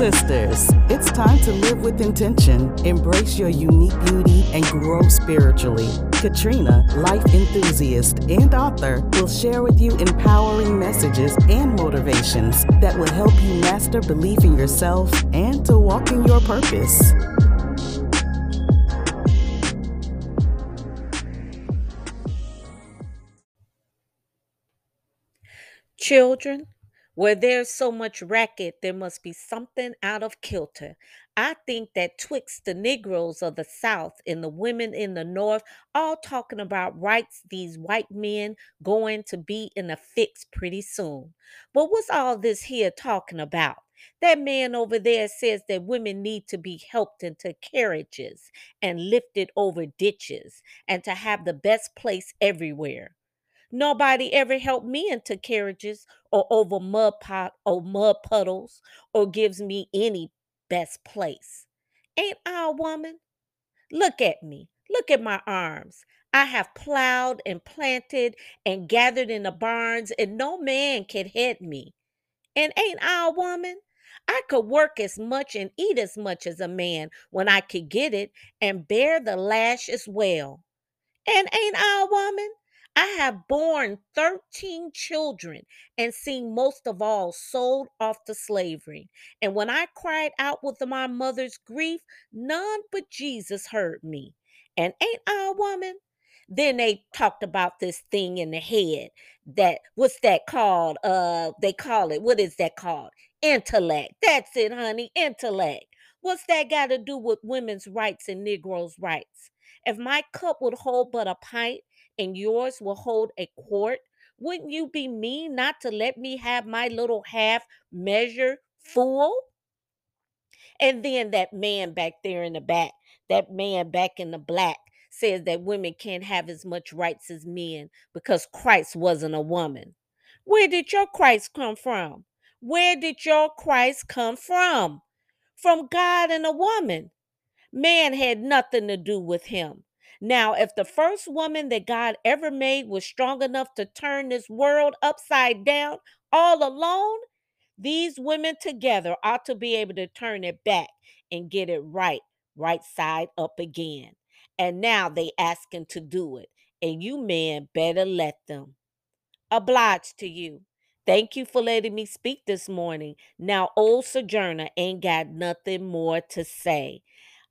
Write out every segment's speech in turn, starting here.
sisters, it's time to live with intention, embrace your unique beauty, and grow spiritually. Katrina, life enthusiast and author, will share with you empowering messages and motivations that will help you master belief in yourself and to walk in your purpose. Children, where there's so much racket, there must be something out of kilter. I think that twixt the Negroes of the South and the women in the North, all talking about rights these white men going to be in a fix pretty soon. But what's all this here talking about? That man over there says that women need to be helped into carriages and lifted over ditches and to have the best place everywhere. Nobody ever helped me into carriages or over mud pot or mud puddles or gives me any best place. Ain't I a woman? Look at me. Look at my arms. I have plowed and planted and gathered in the barns, and no man can head me. And ain't I a woman? I could work as much and eat as much as a man when I could get it and bear the lash as well. And ain't I a woman? I have borne 13 children and seen most of all sold off to slavery. And when I cried out with my mother's grief, none but Jesus heard me. And ain't I a woman? Then they talked about this thing in the head that what's that called? Uh they call it what is that called? Intellect. That's it, honey. Intellect. What's that got to do with women's rights and Negroes' rights? If my cup would hold but a pint and yours will hold a quart, wouldn't you be mean not to let me have my little half measure full? And then that man back there in the back, that man back in the black, says that women can't have as much rights as men because Christ wasn't a woman. Where did your Christ come from? Where did your Christ come from? From God and a woman. Man had nothing to do with him. Now, if the first woman that God ever made was strong enough to turn this world upside down all alone, these women together ought to be able to turn it back and get it right, right side up again. And now they asking to do it. And you men better let them. Obliged to you. Thank you for letting me speak this morning. Now, old Sojourner ain't got nothing more to say.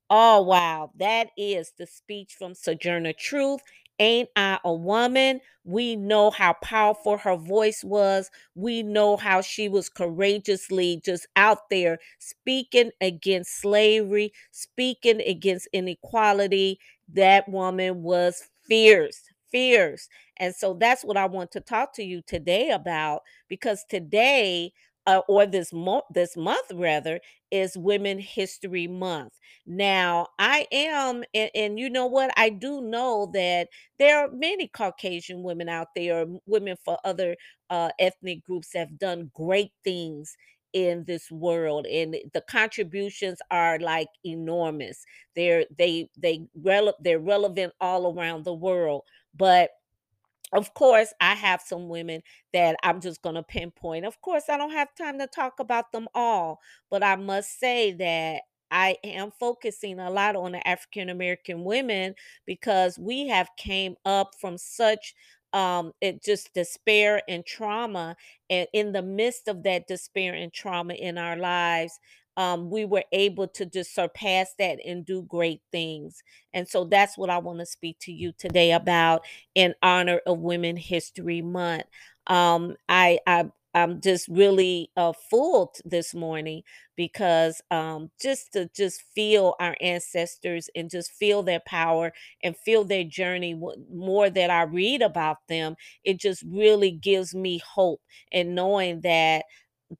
Oh, wow. That is the speech from Sojourner Truth. Ain't I a woman? We know how powerful her voice was. We know how she was courageously just out there speaking against slavery, speaking against inequality. That woman was fierce, fierce. And so that's what I want to talk to you today about because today, uh, or this month, this month rather, is Women History Month. Now, I am, and, and you know what? I do know that there are many Caucasian women out there, women for other uh, ethnic groups have done great things in this world and the contributions are like enormous they're they they rele- they're relevant all around the world but of course, I have some women that I'm just going to pinpoint. Of course, I don't have time to talk about them all, but I must say that I am focusing a lot on the African American women because we have came up from such um it just despair and trauma and in the midst of that despair and trauma in our lives um, we were able to just surpass that and do great things. And so that's what I want to speak to you today about in honor of Women History Month. Um, I, I I'm just really uh, full this morning because um, just to just feel our ancestors and just feel their power and feel their journey more that I read about them, it just really gives me hope and knowing that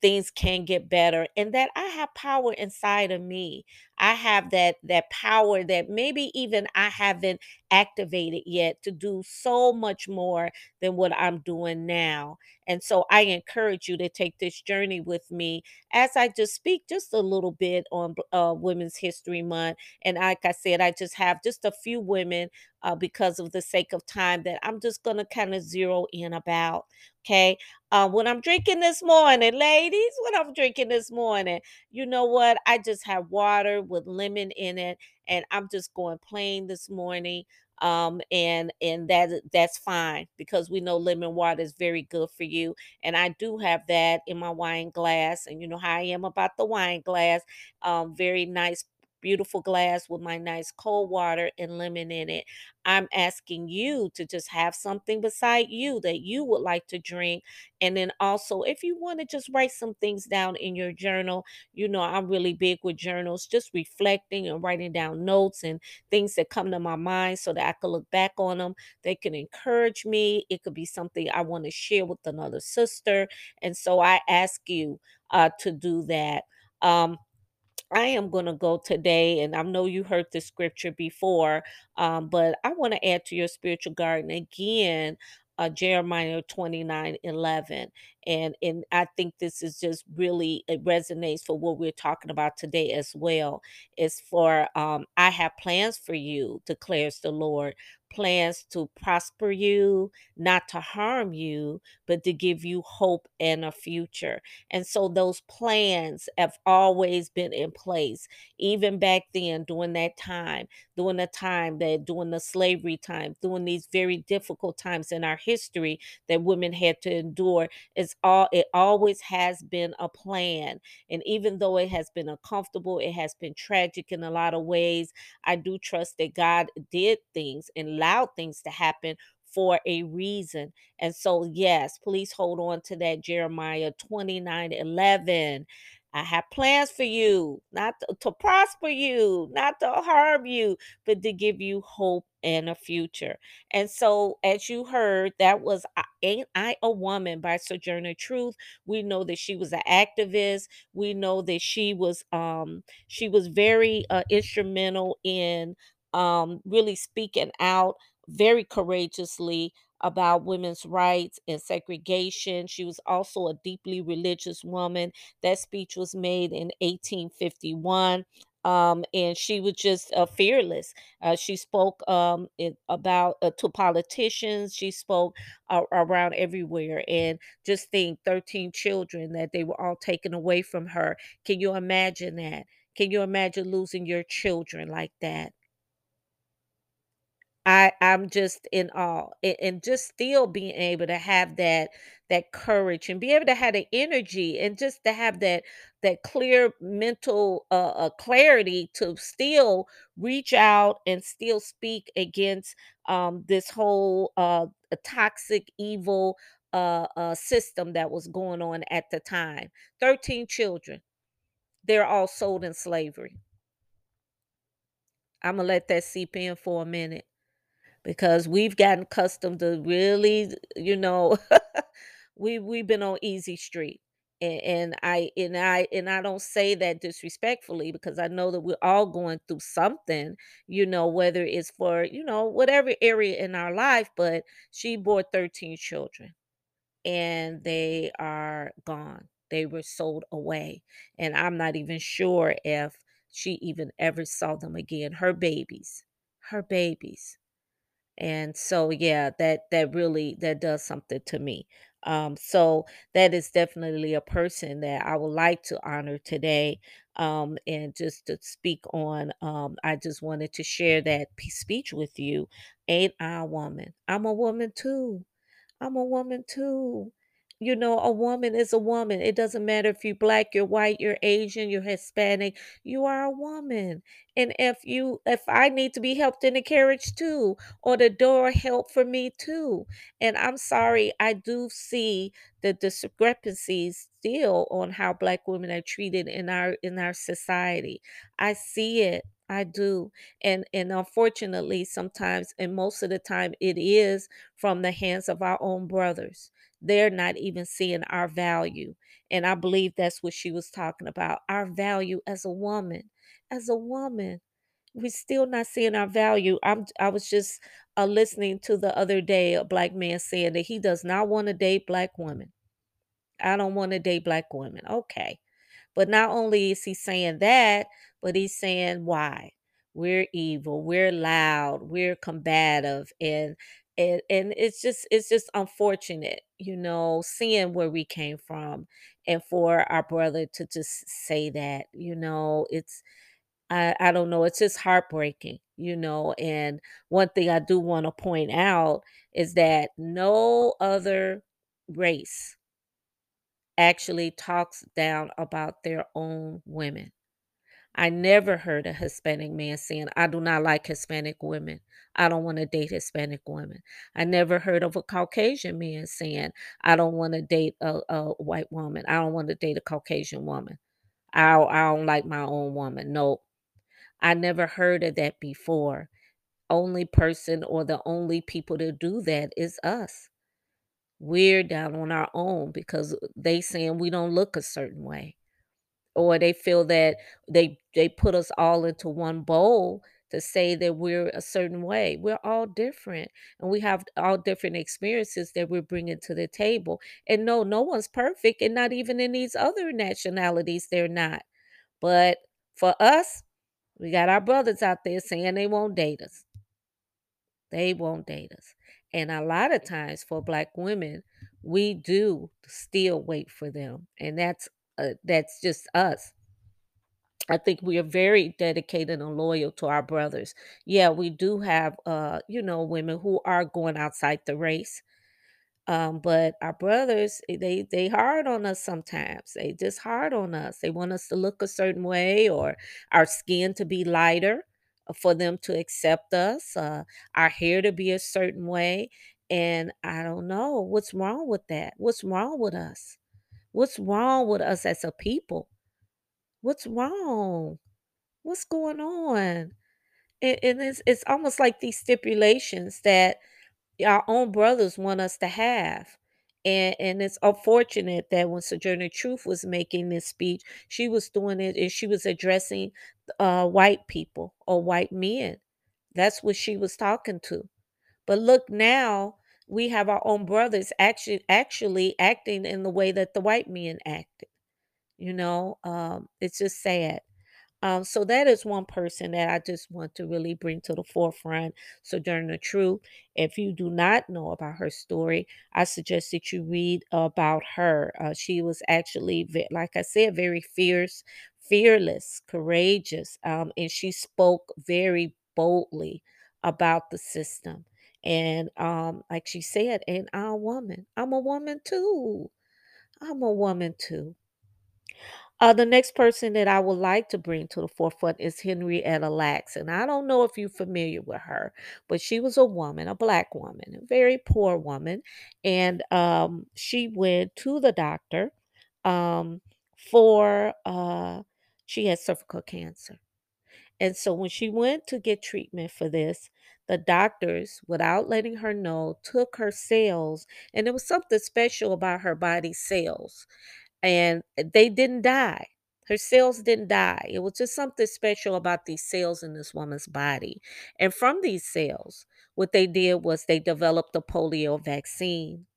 things can get better and that I have power inside of me. I have that that power that maybe even I haven't activated yet to do so much more than what I'm doing now. And so I encourage you to take this journey with me as I just speak just a little bit on uh, Women's History Month. And like I said, I just have just a few women uh, because of the sake of time that I'm just going to kind of zero in about. Okay. Uh, what I'm drinking this morning, ladies, what I'm drinking this morning, you know what? I just have water with lemon in it, and I'm just going plain this morning um and and that that's fine because we know lemon water is very good for you and i do have that in my wine glass and you know how i am about the wine glass um very nice beautiful glass with my nice cold water and lemon in it i'm asking you to just have something beside you that you would like to drink and then also if you want to just write some things down in your journal you know i'm really big with journals just reflecting and writing down notes and things that come to my mind so that I could look back on them. They can encourage me. It could be something I want to share with another sister. And so I ask you uh, to do that. Um, I am going to go today, and I know you heard the scripture before, um, but I want to add to your spiritual garden again. Uh, Jeremiah 29 11. And, and I think this is just really, it resonates for what we're talking about today as well. It's for, um, I have plans for you, declares the Lord, plans to prosper you, not to harm you, but to give you hope and a future. And so those plans have always been in place, even back then during that time, during the time that during the slavery time, during these very difficult times in our history that women had to endure. It's all it always has been a plan. And even though it has been uncomfortable, it has been tragic in a lot of ways. I do trust that God did things and allowed things to happen for a reason. And so, yes, please hold on to that Jeremiah 29 11. I have plans for you, not to, to prosper you, not to harm you, but to give you hope and a future. And so, as you heard, that was Ain't I a Woman by Sojourner Truth. We know that she was an activist. We know that she was um she was very uh, instrumental in um really speaking out very courageously about women's rights and segregation. She was also a deeply religious woman. That speech was made in 1851. Um, and she was just uh, fearless. Uh, she spoke um, it, about uh, to politicians. She spoke around everywhere, and just think, thirteen children that they were all taken away from her. Can you imagine that? Can you imagine losing your children like that? I I'm just in awe, and, and just still being able to have that that courage and be able to have the energy and just to have that that clear mental uh, uh clarity to still reach out and still speak against um this whole uh toxic evil uh uh system that was going on at the time. 13 children. They're all sold in slavery. I'm gonna let that seep in for a minute because we've gotten accustomed to really, you know, we we've been on easy street. And, and I and I and I don't say that disrespectfully because I know that we're all going through something, you know, whether it's for, you know, whatever area in our life, but she bore 13 children and they are gone. They were sold away. And I'm not even sure if she even ever saw them again. Her babies. Her babies and so yeah that that really that does something to me. Um so that is definitely a person that i would like to honor today um and just to speak on um i just wanted to share that p- speech with you. Ain't i a woman? I'm a woman too. I'm a woman too. You know, a woman is a woman. It doesn't matter if you're black, you're white, you're Asian, you're Hispanic. You are a woman. And if you if I need to be helped in the carriage too, or the door help for me too. And I'm sorry, I do see the discrepancies still on how black women are treated in our in our society. I see it. I do. And and unfortunately sometimes and most of the time it is from the hands of our own brothers. They're not even seeing our value. And I believe that's what she was talking about our value as a woman. as a woman. we're still not seeing our value. I'm I was just uh, listening to the other day a black man saying that he does not want to date black women. I don't want to date black women. Okay. But not only is he saying that, but he's saying why. We're evil, we're loud, we're combative and and and it's just it's just unfortunate, you know, seeing where we came from and for our brother to just say that, you know, it's I I don't know, it's just heartbreaking, you know, and one thing I do want to point out is that no other race actually talks down about their own women. I never heard a Hispanic man saying, I do not like Hispanic women. I don't want to date Hispanic women. I never heard of a Caucasian man saying, I don't want to date a, a white woman. I don't want to date a Caucasian woman. I, I don't like my own woman. Nope. I never heard of that before. Only person or the only people to do that is us. We're down on our own because they saying we don't look a certain way or they feel that they they put us all into one bowl to say that we're a certain way. We're all different and we have all different experiences that we're bringing to the table. And no, no one's perfect and not even in these other nationalities they're not. But for us, we got our brothers out there saying they won't date us. They won't date us. And a lot of times for black women, we do still wait for them. And that's uh, that's just us. I think we are very dedicated and loyal to our brothers. Yeah, we do have uh, you know, women who are going outside the race um, but our brothers, eh, they they hard on us sometimes. They just hard on us. They want us to look a certain way or our skin to be lighter uh, for them to accept us, uh, our hair to be a certain way. And I don't know what's wrong with that. What's wrong with us? What's wrong with us as a people? What's wrong? What's going on? And, and it's it's almost like these stipulations that our own brothers want us to have. And and it's unfortunate that when Sojourner Truth was making this speech, she was doing it and she was addressing uh, white people or white men. That's what she was talking to. But look now, we have our own brothers actually actually acting in the way that the white men acted. You know, um, it's just sad. Um, so that is one person that I just want to really bring to the forefront. Sojourner Truth. If you do not know about her story, I suggest that you read about her. Uh, she was actually, like I said, very fierce, fearless, courageous, um, and she spoke very boldly about the system. And um, like she said, and I'm a woman. I'm a woman too. I'm a woman too. Uh, the next person that I would like to bring to the forefront is Henrietta Lacks. And I don't know if you're familiar with her, but she was a woman, a black woman, a very poor woman. And um, she went to the doctor um, for, uh, she had cervical cancer. And so when she went to get treatment for this, the doctors, without letting her know, took her cells. And there was something special about her body cells and they didn't die. Her cells didn't die. It was just something special about these cells in this woman's body. And from these cells, what they did was they developed the polio vaccine.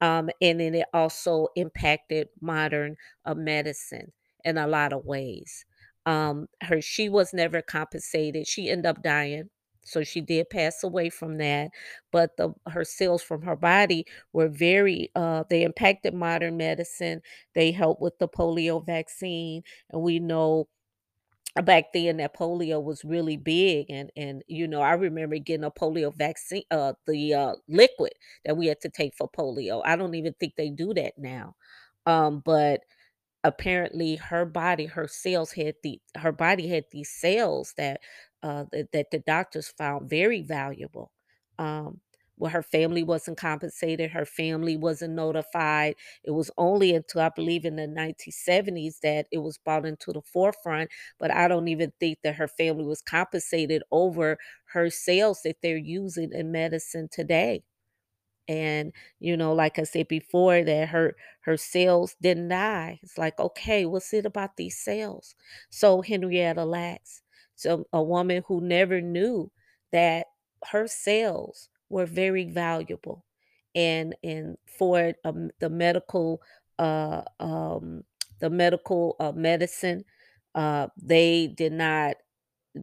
Um, and then it also impacted modern uh, medicine in a lot of ways. Um, her she was never compensated. She ended up dying. So she did pass away from that, but the her cells from her body were very uh they impacted modern medicine. They helped with the polio vaccine, and we know back then that polio was really big and and you know I remember getting a polio vaccine uh the uh liquid that we had to take for polio. I don't even think they do that now. Um but apparently her body her cells had the her body had these cells that uh that, that the doctors found very valuable um well her family wasn't compensated her family wasn't notified it was only until i believe in the 1970s that it was brought into the forefront but i don't even think that her family was compensated over her cells that they're using in medicine today and, you know, like I said before that her her cells didn't die. It's like, "Okay, what's it about these cells?" So Henrietta Lacks, so a woman who never knew that her cells were very valuable, and and for, um, the medical, uh, um the medical, uh, medicine, uh, they did not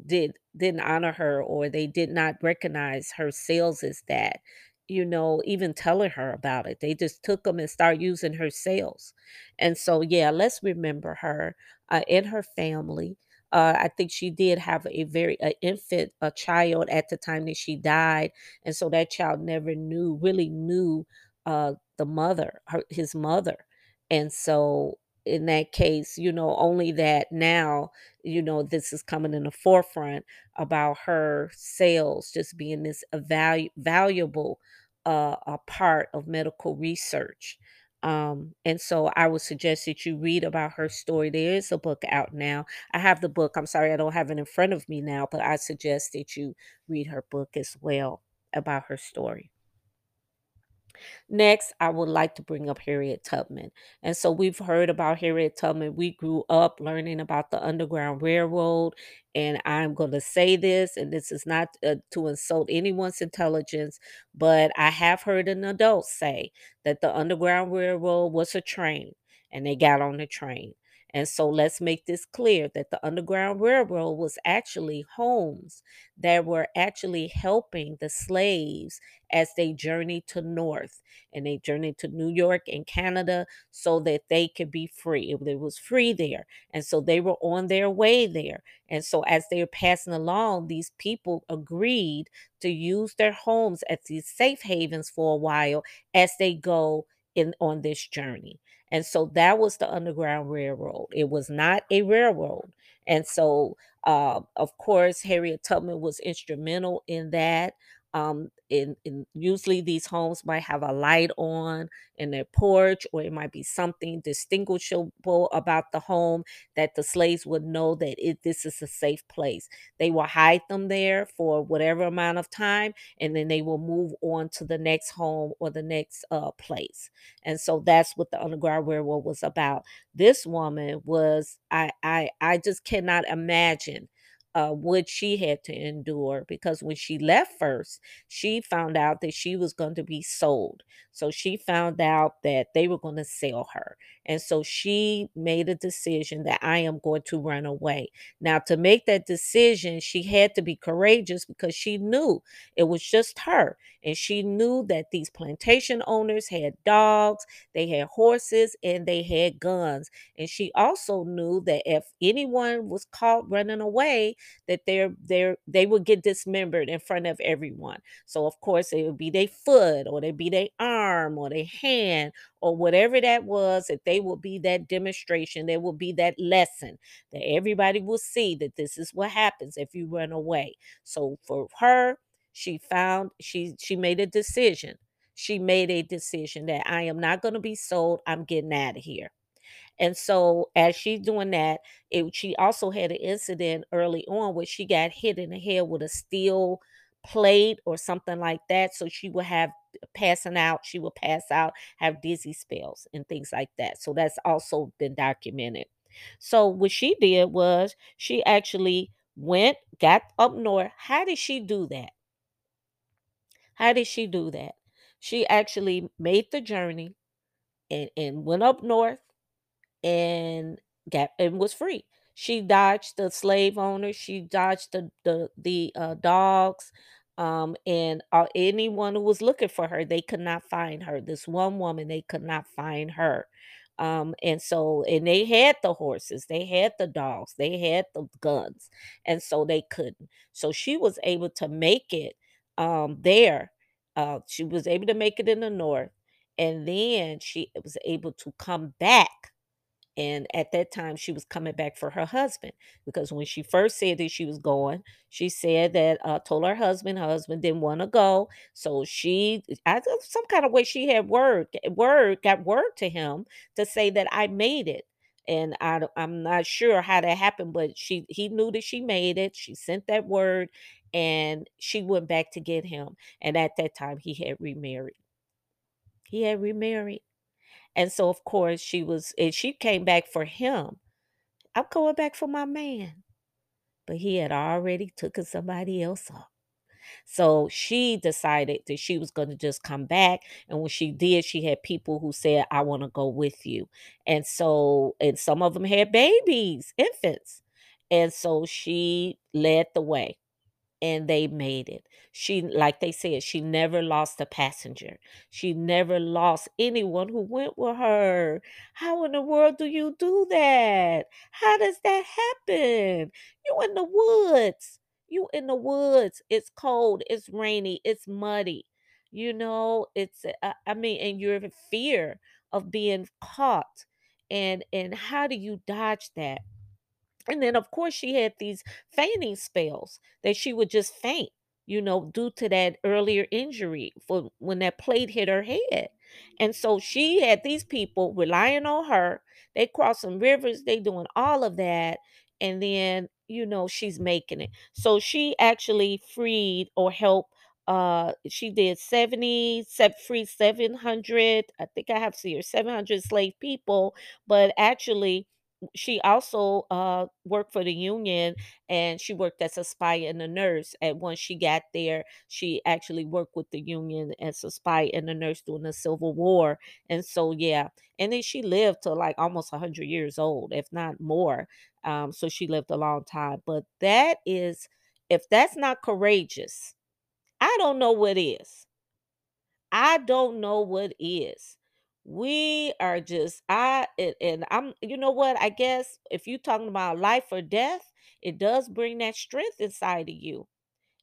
did didn't honor her or they did not recognize her sales as that, you know, even telling her about it. They just took them and start using her sales. And so, yeah, let's remember her, uh, and her family. Uh, I think she did have a very a infant, a child at the time that she died, and so that child never knew really knew, uh, the mother, her his mother. And so, in that case, you know, only that now you know, this is coming in the forefront about her sales just being this valu valuable, uh, a part of medical research. Um, and so I would suggest that you read about her story. There is a book out now. I have the book. I'm sorry I don't have it in front of me now, but I suggest that you read her book as well about her story. Next, I would like to bring up Harriet Tubman. And so we've heard about Harriet Tubman. We grew up learning about the Underground Railroad. And I'm going to say this, and this is not uh, to insult anyone's intelligence, but I have heard an adult say that the Underground Railroad was a train and they got on the train. And so let's make this clear that the Underground Railroad was actually homes that were actually helping the slaves as they journeyed to north and they journeyed to New York and Canada so that they could be free. It, was free there. And so they were on their way there. And so as they were passing along, these people agreed to use their homes as these safe havens for a while as they go in on this journey. And so that was the Underground Railroad. It was not a railroad. And so, uh, of course, Harriet Tubman was instrumental in that. Um, in, in usually these homes might have a light on in their porch, or it might be something distinguishable about the home that the slaves would know that it this is a safe place. They will hide them there for whatever amount of time, and then they will move on to the next home or the next uh, place. And so that's what the Underground Railroad was about. This woman was I I I just cannot imagine uh, what she had to endure because when she left first, she found out that she was going to be sold. So she found out that they were going to sell her. And so she made a decision that I am going to run away. Now, to make that decision, she had to be courageous because she knew it was just her. And she knew that these plantation owners had dogs, they had horses, and they had guns. And she also knew that if anyone was caught running away, that they're they're they would get dismembered in front of everyone. So of course it would be their foot or they be their arm or their hand or whatever that was, that they will be that demonstration, there will be that lesson that everybody will see that this is what happens if you run away. So for her, she found she she made a decision. She made a decision that I am not going to be sold. I'm getting out of here. And so as she's doing that, it she also had an incident early on where she got hit in the head with a steel plate or something like that. So she would have passing out, she would pass out, have dizzy spells and things like that. So that's also been documented. So what she did was she actually went, got up north. How did she do that? How did she do that? She actually made the journey and, and went up north and got and was free. She dodged the slave owners, she dodged the the the, uh, dogs, um, and, uh, anyone who was looking for her, they could not find her. This one woman, they could not find her. Um, and so and they had the horses, they had the dogs, they had the guns, and so they couldn't. So she was able to make it, um, there. Uh, she was able to make it in the North, and then she was able to come back and at that time, she was coming back for her husband because when she first said that she was going, she said that uh, told her husband, her husband didn't want to go, so she, I some kind of way she had word, word got word to him to say that I made it, and I, I'm not sure how that happened, but she, he knew that she made it. She sent that word, and she went back to get him, and at that time, he had remarried. He had remarried. And so, of course, she was and she came back for him. "I'm going back for my man." But he had already tooken somebody else up. So she decided that she was gonna just come back, and when she did, she had people who said, "I wanna go with you." And so and some of them had babies, infants. And so she led the way, and they made it. She like they said, she never lost a passenger. She never lost anyone who went with her. How in the world do you do that? How does that happen? You in the woods. You in the woods. It's cold, it's rainy, it's muddy. You know, it's, uh, I mean, and you're in fear of being caught. And and how do you dodge that? And then, of course, she had these fainting spells that she would just faint, you know, due to that earlier injury for when that plate hit her head. And so she had these people relying on her. They crossing rivers, they doing all of that, and then, you know, she's making it. So she actually freed or helped, uh, she did 70 set free 700, I think I have to see here, 700 slave people, but actually she also, uh, worked for the union, and she worked as a spy and a nurse, and once she got there, she actually worked with the union as a spy and a nurse during the Civil War, and so, yeah. And then she lived to, like, almost 100 years old, if not more, um, so she lived a long time, but that is if that's not courageous, I don't know what is. I don't know what is. We are just I and and I'm you know what? I guess if you talking about life or death, it does bring that strength inside of you.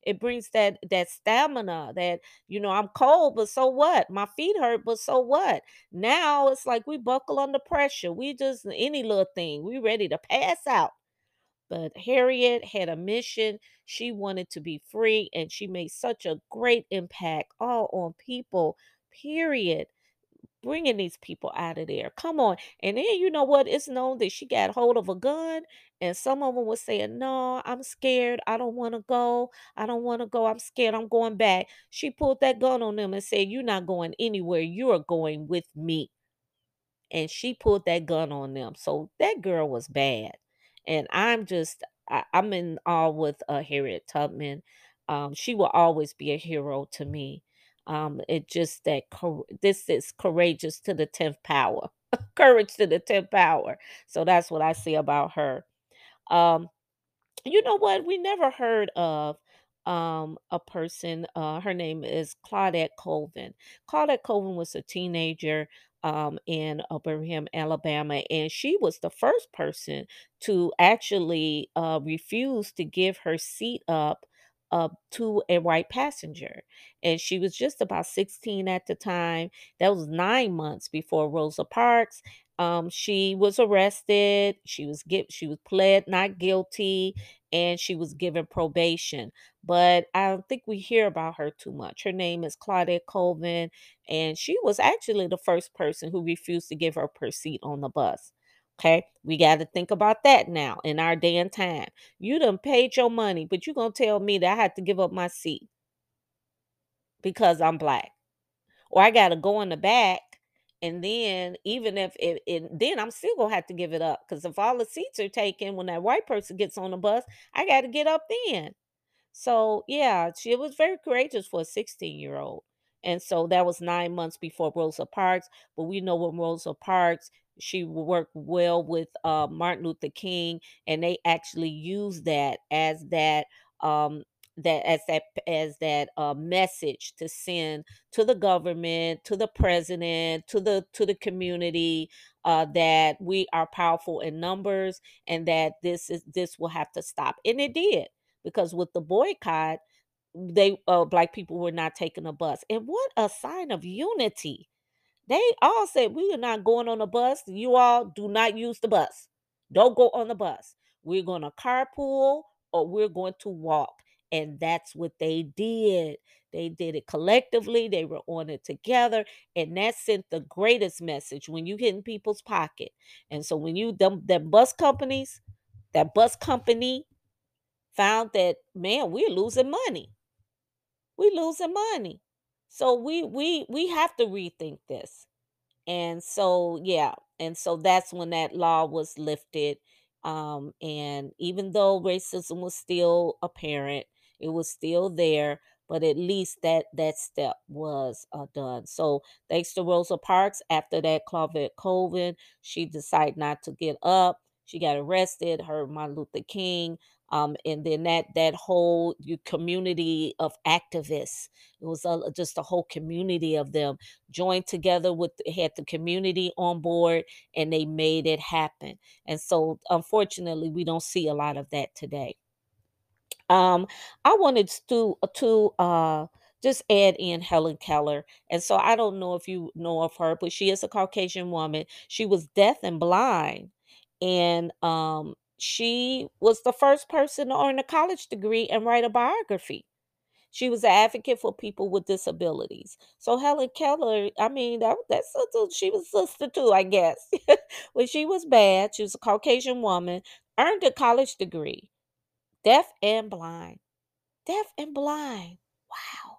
It brings that that stamina that, you know, "I'm cold, but so what? My feet hurt, but so what?" Now it's like we buckle under pressure. We just any little thing, we ready to pass out. But Harriet had a mission. She wanted to be free, and she made such a great impact all on people, period. Bringing these people out of there. Come on. And then you know what? It's known that she got hold of a gun, and some of them was saying, "No, I'm scared. I don't wanna go. I don't wanna go. I'm scared. I'm going back." She pulled that gun on them and said, "You're not going anywhere. You are going with me." And she pulled that gun on them. So that girl was bad. And I'm just I I'm in awe with, uh, Harriet Tubman. Um, she will always be a hero to me. Um, it just that this is courageous to the 10th power. Courage to the 10th power. So that's what I see about her. Um, you know what? We never heard of, um, a person, uh, her name is Claudette Colvin. Claudette Colvin was a teenager, um, in, Birmingham, Alabama, and she was the first person to actually, uh, refuse to give her seat up, up to a white passenger. And she was just about 16 at the time. That was 9 months before Rosa Parks. Um, she was arrested. She was gi she was pled not guilty, and she was given probation. But I don't think we hear about her too much. Her name is Claudette Colvin, and she was actually the first person who refused to give her seat on the bus. 'Kay? We gotta think about that now in our day and time. You done paid your money, but you gonna tell me that I had to give up my seat because I'm black. Or I gotta go in the back, and then even if it it then I'm still gonna have to give it up because if all the seats are taken when that white person gets on the bus, I gotta get up then. So, yeah, she was very courageous for a sixteen-year-old. And so that was 9 months before Rosa Parks, but we know when Rosa Parks, she worked well with, uh, Martin Luther King, and they actually used that as that, um, that as that as that, uh, message to send to the government, to the president, to the to the community, uh, that we are powerful in numbers and that this is this will have to stop. And it did, because with the boycott, they uh, black people were not taking a bus. And what a sign of unity. They all said, "We are not going on a bus. You all do not use the bus. Don't go on the bus. We're gonna carpool or we're going to walk." And that's what they did. They did it collectively, they were on it together, and that sent the greatest message when you get in people's pocket. And so when you them them bus companies that bus company found that, "Man, we're losing money." We losing money. So we we we have to rethink this. And so, yeah, and so that's when that law was lifted. Um, and even though racism was still apparent, it was still there, but at least that that step was uh, done. So thanks to Rosa Parks, after that Claudette Colvin, she decided not to get up. She got arrested. Her Martin Luther King. Um, and then that that whole community of activists, it was a, just a whole community of them joined together with had the community on board and they made it happen. And so unfortunately, we don't see a lot of that today. Um, I wanted to to uh just add in Helen Keller. And so I don't know if you know of her, but she is a Caucasian woman. She was deaf and blind. And um she was the first person to earn a college degree and write a biography. She was an advocate for people with disabilities. So Helen Keller, I mean, that that's a she was sister too, I guess. when she was bad, she was a Caucasian woman, earned a college degree, deaf and blind. Deaf and blind. Wow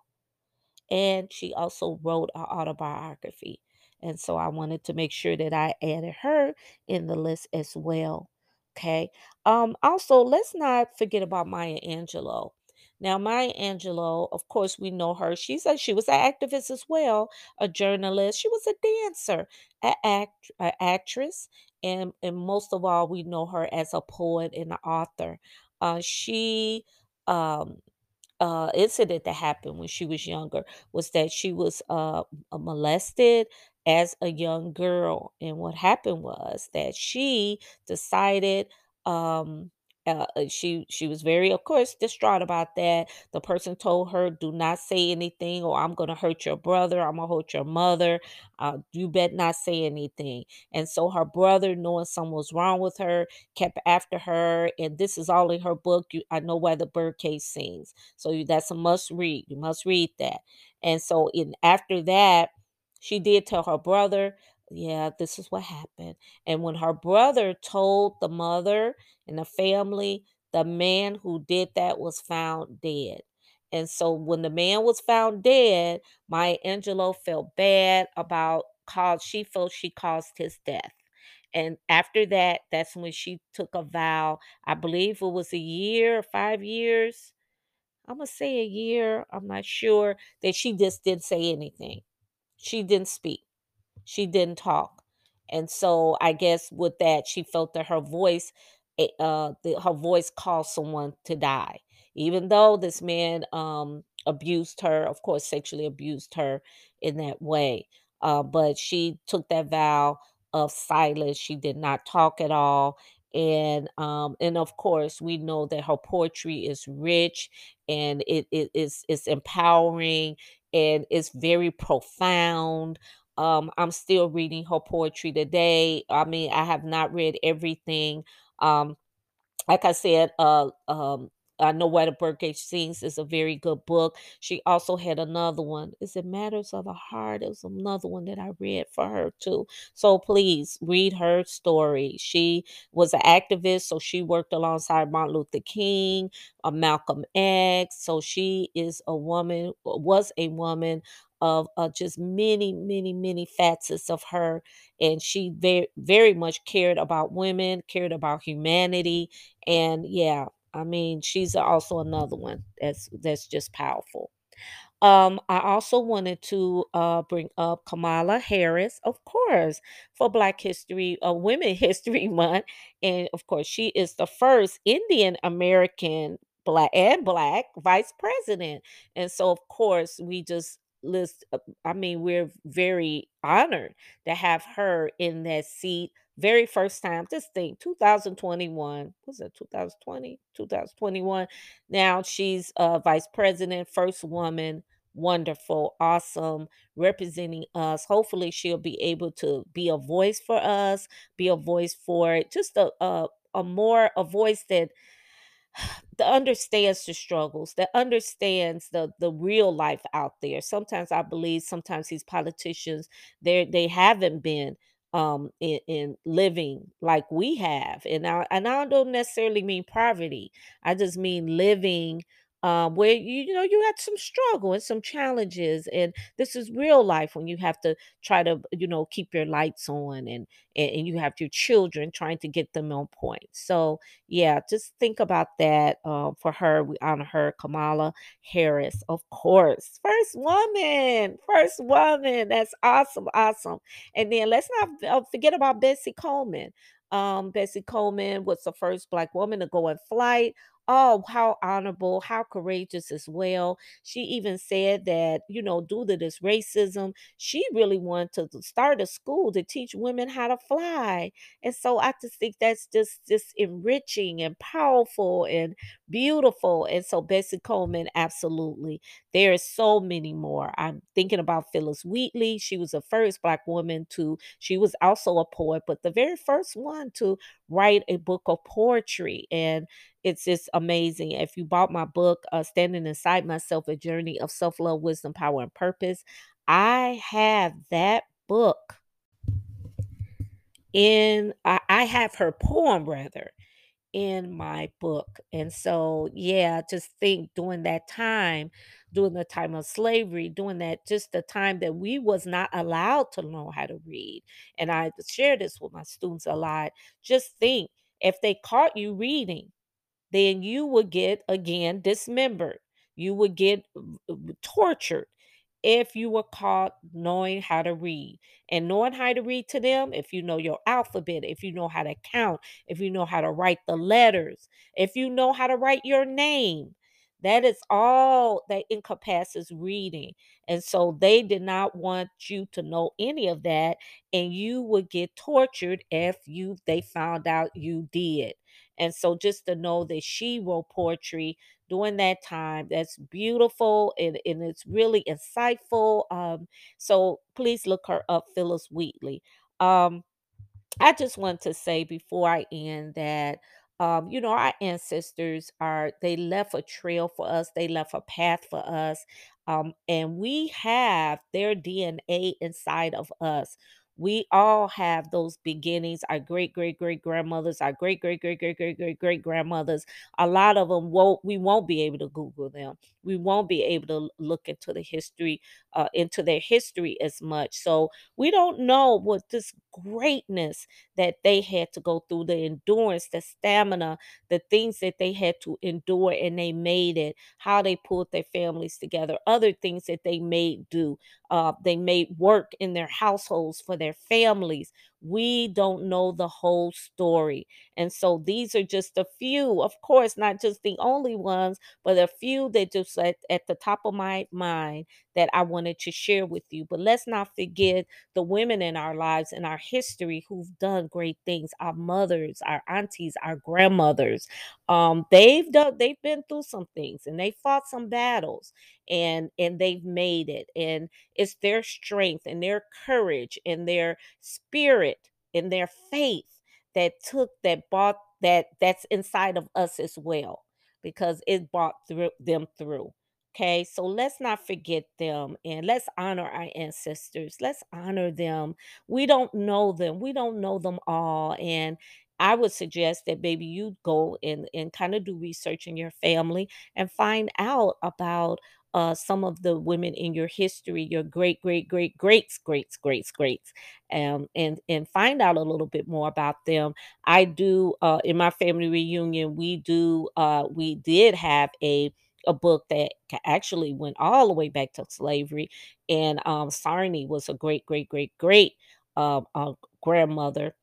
and she also wrote an autobiography. And so I wanted to make sure that I added her in the list as well. Okay. Um, also, let's not forget about Maya Angelou. Now, Maya Angelou, of course, we know her. She's a she was an activist as well, a journalist. She was a dancer, an act, a actress, and and most of all, we know her as a poet and an author. Uh, she um uh, incident that happened when she was younger was that she was uh, uh, molested as a young girl. And what happened was that she decided um, uh, uh, she she was very of course distraught about that the person told her do not say anything or i'm to hurt your brother i'm to hurt your mother uh, you bet not say anything and so her brother knowing something was wrong with her kept after her and this is all in her book you, i know why the birdcage sings so you that's a must read. You must read that. And so in after that, she did tell her brother, yeah, this is what happened. And when her brother told the mother and the family, the man who did that was found dead. And so when the man was found dead, Maya Angelou felt bad about cause she felt she caused his death. And after that, that's when she took a vow. I believe it was a year, 5 years Imma say a year, I'm not sure, that she just didn't say anything. She didn't speak. She didn't talk. And so I guess with that, she felt that her voice, uh, the, her voice caused someone to die. Even though this man um, abused her, of course, sexually abused her in that way. Uh, but she took that vow of silence. She did not talk at all. And um, and of course, we know that her poetry is rich and it, it is it's empowering and it's very profound um, I'm still reading her poetry today. I mean, I have not read everything. Um, like I said, uh, um, I know where the Birdcage Sings is a very good book. She also had another one. Is it Matters of the Heart? It was another one that I read for her too. So please read her story. She was an activist, so she worked alongside Martin Luther King, uh, Malcolm X. So she is a woman, was a woman of uh, just many, many, many facets of her, and she very, very much cared about women, cared about humanity, and yeah, I mean, she's also another one that's that's just powerful. Um, I also wanted to uh, bring up Kamala Harris, of course, for Black History, uh, Women History Month, and of course, she is the first Indian American Black and Black Vice President, and so of course, we just list. uh, I mean, we're very honored to have her in that seat. Very first time. Just think, 2021. Was it 2020? 2021. Now she's uh, vice president, first woman wonderful, awesome, representing us. Hopefully, she'll be able to be a voice for us, be a voice for just a a, a more a voice that that understands the struggles, that understands the the real life out there. Sometimes I believe sometimes these politicians they they haven't been um in, in living like we have. And I and I don't necessarily mean poverty. I just mean living um, where you, you know you had some struggle and some challenges, and this is real life when you have to try to you know keep your lights on and and, you have your children trying to get them on point. So yeah, just think about that um, for her. We honor her, Kamala Harris, of course, first woman, first woman. That's awesome, awesome. And then let's not uh, forget about Bessie Coleman. Um, Bessie Coleman was the first Black woman to go in flight. Oh, how honorable, how courageous as well. She even said that, you know, due to this racism, she really wanted to start a school to teach women how to fly. And so I just think that's just just enriching and powerful and beautiful. And so Bessie Coleman, absolutely. There is so many more. I'm thinking about Phillis Wheatley. She was the first black woman to, she was also a poet, but the very first one to write a book of poetry. And it's just amazing. If you bought my book, uh, Standing Inside Myself, A Journey of Self Love, Wisdom, Power, and Purpose, I have that book in, I, I have her poem rather in my book. And so, yeah, just think during that time, during the time of slavery, during that just the time that we was not allowed to know how to read. And I share this with my students a lot. Just think if they caught you reading then you would get again dismembered. You would get tortured if you were caught knowing how to read. And knowing how to read to them, if you know your alphabet, if you know how to count, if you know how to write the letters, if you know how to write your name, that is all that encompasses reading. And so they did not want you to know any of that and you would get tortured if you they found out you did. And so just to know that she wrote poetry during that time, that's beautiful and, and it's really insightful. Um, so please look her up, Phillis Wheatley. Um, I just want to say before I end that um, you know, our ancestors are they left a trail for us, they left a path for us. Um, and we have their DNA inside of us. We all have those beginnings, our great great great grandmothers, our great great great great great great great grandmothers. A lot of them won't we won't be able to Google them. We won't be able to look into the history, uh, into their history as much. So we don't know what this greatness that they had to go through, the endurance, the stamina, the things that they had to endure and they made it, how they pulled their families together, other things that they made do. Uh, they made work in their households for their families. We don't know the whole story. And so these are just a few, of course, not just the only ones, but a few that just at, at the top of my mind that I wanted to share with you. But let's not forget the women in our lives and our history who've done great things our mothers our aunties our grandmothers um they've done they've been through some things and they fought some battles and and they've made it and it's their strength and their courage and their spirit and their faith that took that brought that that's inside of us as well because it brought through them through Okay, so let's not forget them and let's honor our ancestors. Let's honor them. We don't know them. We don't know them all. And I would suggest that maybe you go and, and kind of do research in your family and find out about uh, some of the women in your history, your great, great, great, greats, greats, greats, greats, um, and and find out a little bit more about them. I do uh, in my family reunion. We do. Uh, we did have a a book that actually went all the way back to slavery. And um, Sarni was a great, great, great, great um, uh, grandmother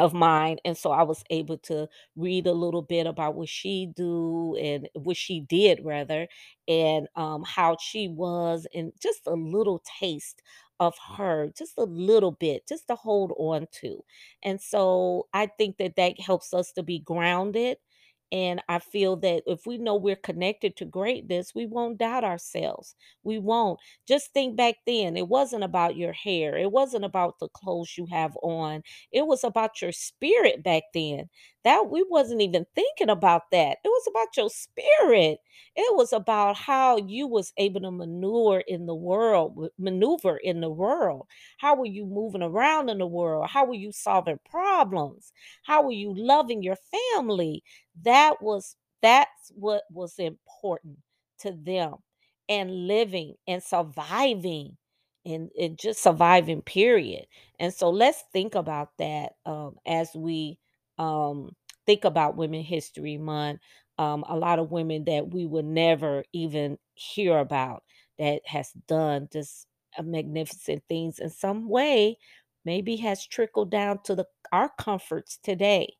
of mine and so I was able to read a little bit about what she do and what she did rather and um how she was and just a little taste of her just a little bit just to hold on to and so I think that that helps us to be grounded and I feel that if we know we're connected to greatness, we won't doubt ourselves. We won't. Just think back then, it wasn't about your hair, it wasn't about the clothes you have on it was about your spirit back then. That we wasn't even thinking about that. It was about your spirit. It was about how you was able to maneuver in the world, maneuver in the world. How were you moving around in the world? How were you solving problems? How were you loving your family? That was that's what was important to them and living and surviving and, and just surviving period. And so let's think about that um, as we um, think about women history month um, a lot of women that we would never even hear about that has done just uh, magnificent things in some way maybe has trickled down to the our comforts today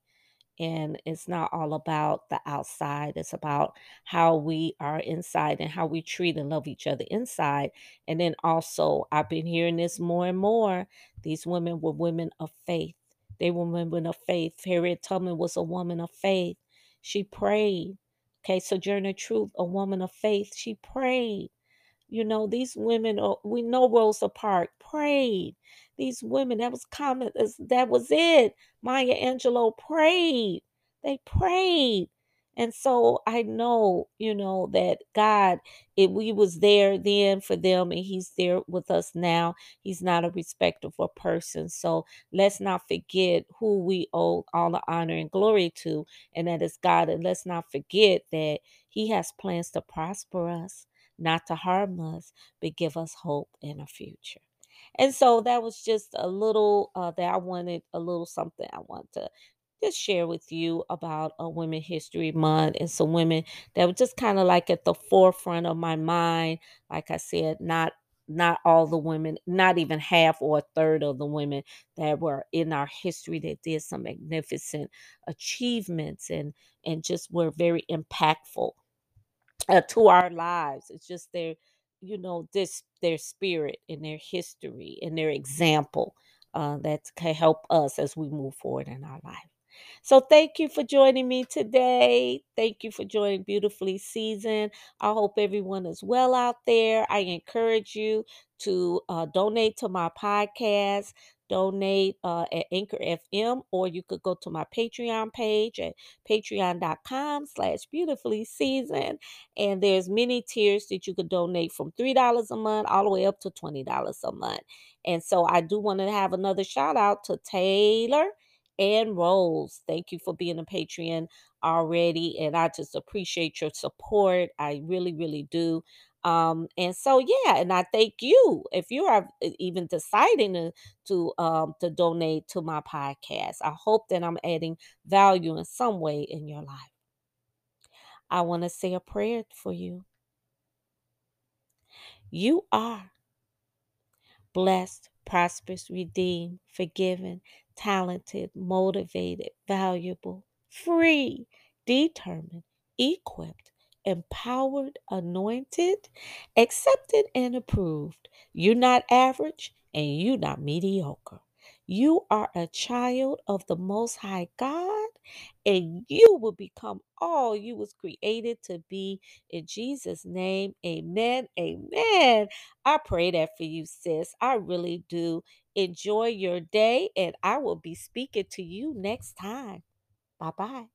and it's not all about the outside it's about how we are inside and how we treat and love each other inside and then also i've been hearing this more and more these women were women of faith they were women of faith harriet tubman was a woman of faith she prayed okay sojourner truth a woman of faith she prayed you know, these women are, we know Rosa Parks prayed. These women, that was common, that was it. Maya Angelou prayed. They prayed. And so I know, you know, that God, if we was there then for them and he's there with us now, he's not a respecter person. So let's not forget who we owe all the honor and glory to, and that is God. And let's not forget that he has plans to prosper us not to harm us, but give us hope in a future. And so that was just a little uh, that I wanted, a little something I want to just share with you about a Women History Month and some women that were just kind of like at the forefront of my mind. Like I said, not not all the women, not even half or a third of the women that were in our history that did some magnificent achievements and and just were very impactful uh, to our lives. It's just their, you know, this their spirit and their history and their example uh, that can help us as we move forward in our life. So thank you for joining me today. Thank you for joining Beautifully Seasoned. I hope everyone is well out there. I encourage you to uh, donate to my podcast donate uh, at Anchor FM, or you could go to my Patreon page at patreon.com slash beautifully seasoned. And there's many tiers that you could donate from $3 a month all the way up to $20 a month. And so I do want to have another shout out to Taylor and Rose. Thank you for being a Patreon already. And I just appreciate your support. I really, really do. Um, and so yeah, and I thank you if you are even deciding to to um to donate to my podcast. I hope that I'm adding value in some way in your life. I want to say a prayer for you. You are blessed, prosperous, redeemed, forgiven, talented, motivated, valuable, free, determined, equipped, empowered, anointed, accepted, and approved. You're not average and you're not mediocre. You are a child of the Most High God, and you will become all you was created to be. In Jesus' name, amen. Amen. I pray that for you, sis. I really do. Enjoy your day, and I will be speaking to you next time. Bye bye.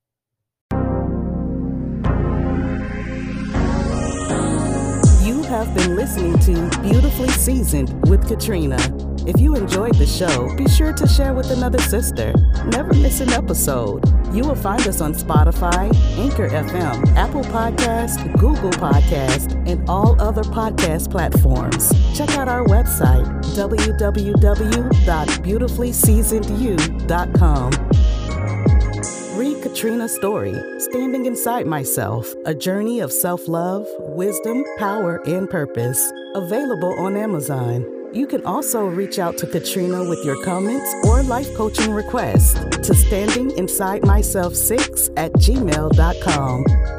Have been listening to Beautifully Seasoned with Katrina. If you enjoyed the show, be sure to share with another sister. Never miss an episode. You will find us on Spotify, Anchor FM, Apple Podcast, Google Podcast, and all other podcast platforms. Check out our website, www.beautifullyseasonedyou.com. Katrina's story, Standing Inside Myself, a journey of self love, wisdom, power, and purpose. Available on Amazon. You can also reach out to Katrina with your comments or life coaching requests to standinginsidemyself6 at gmail.com.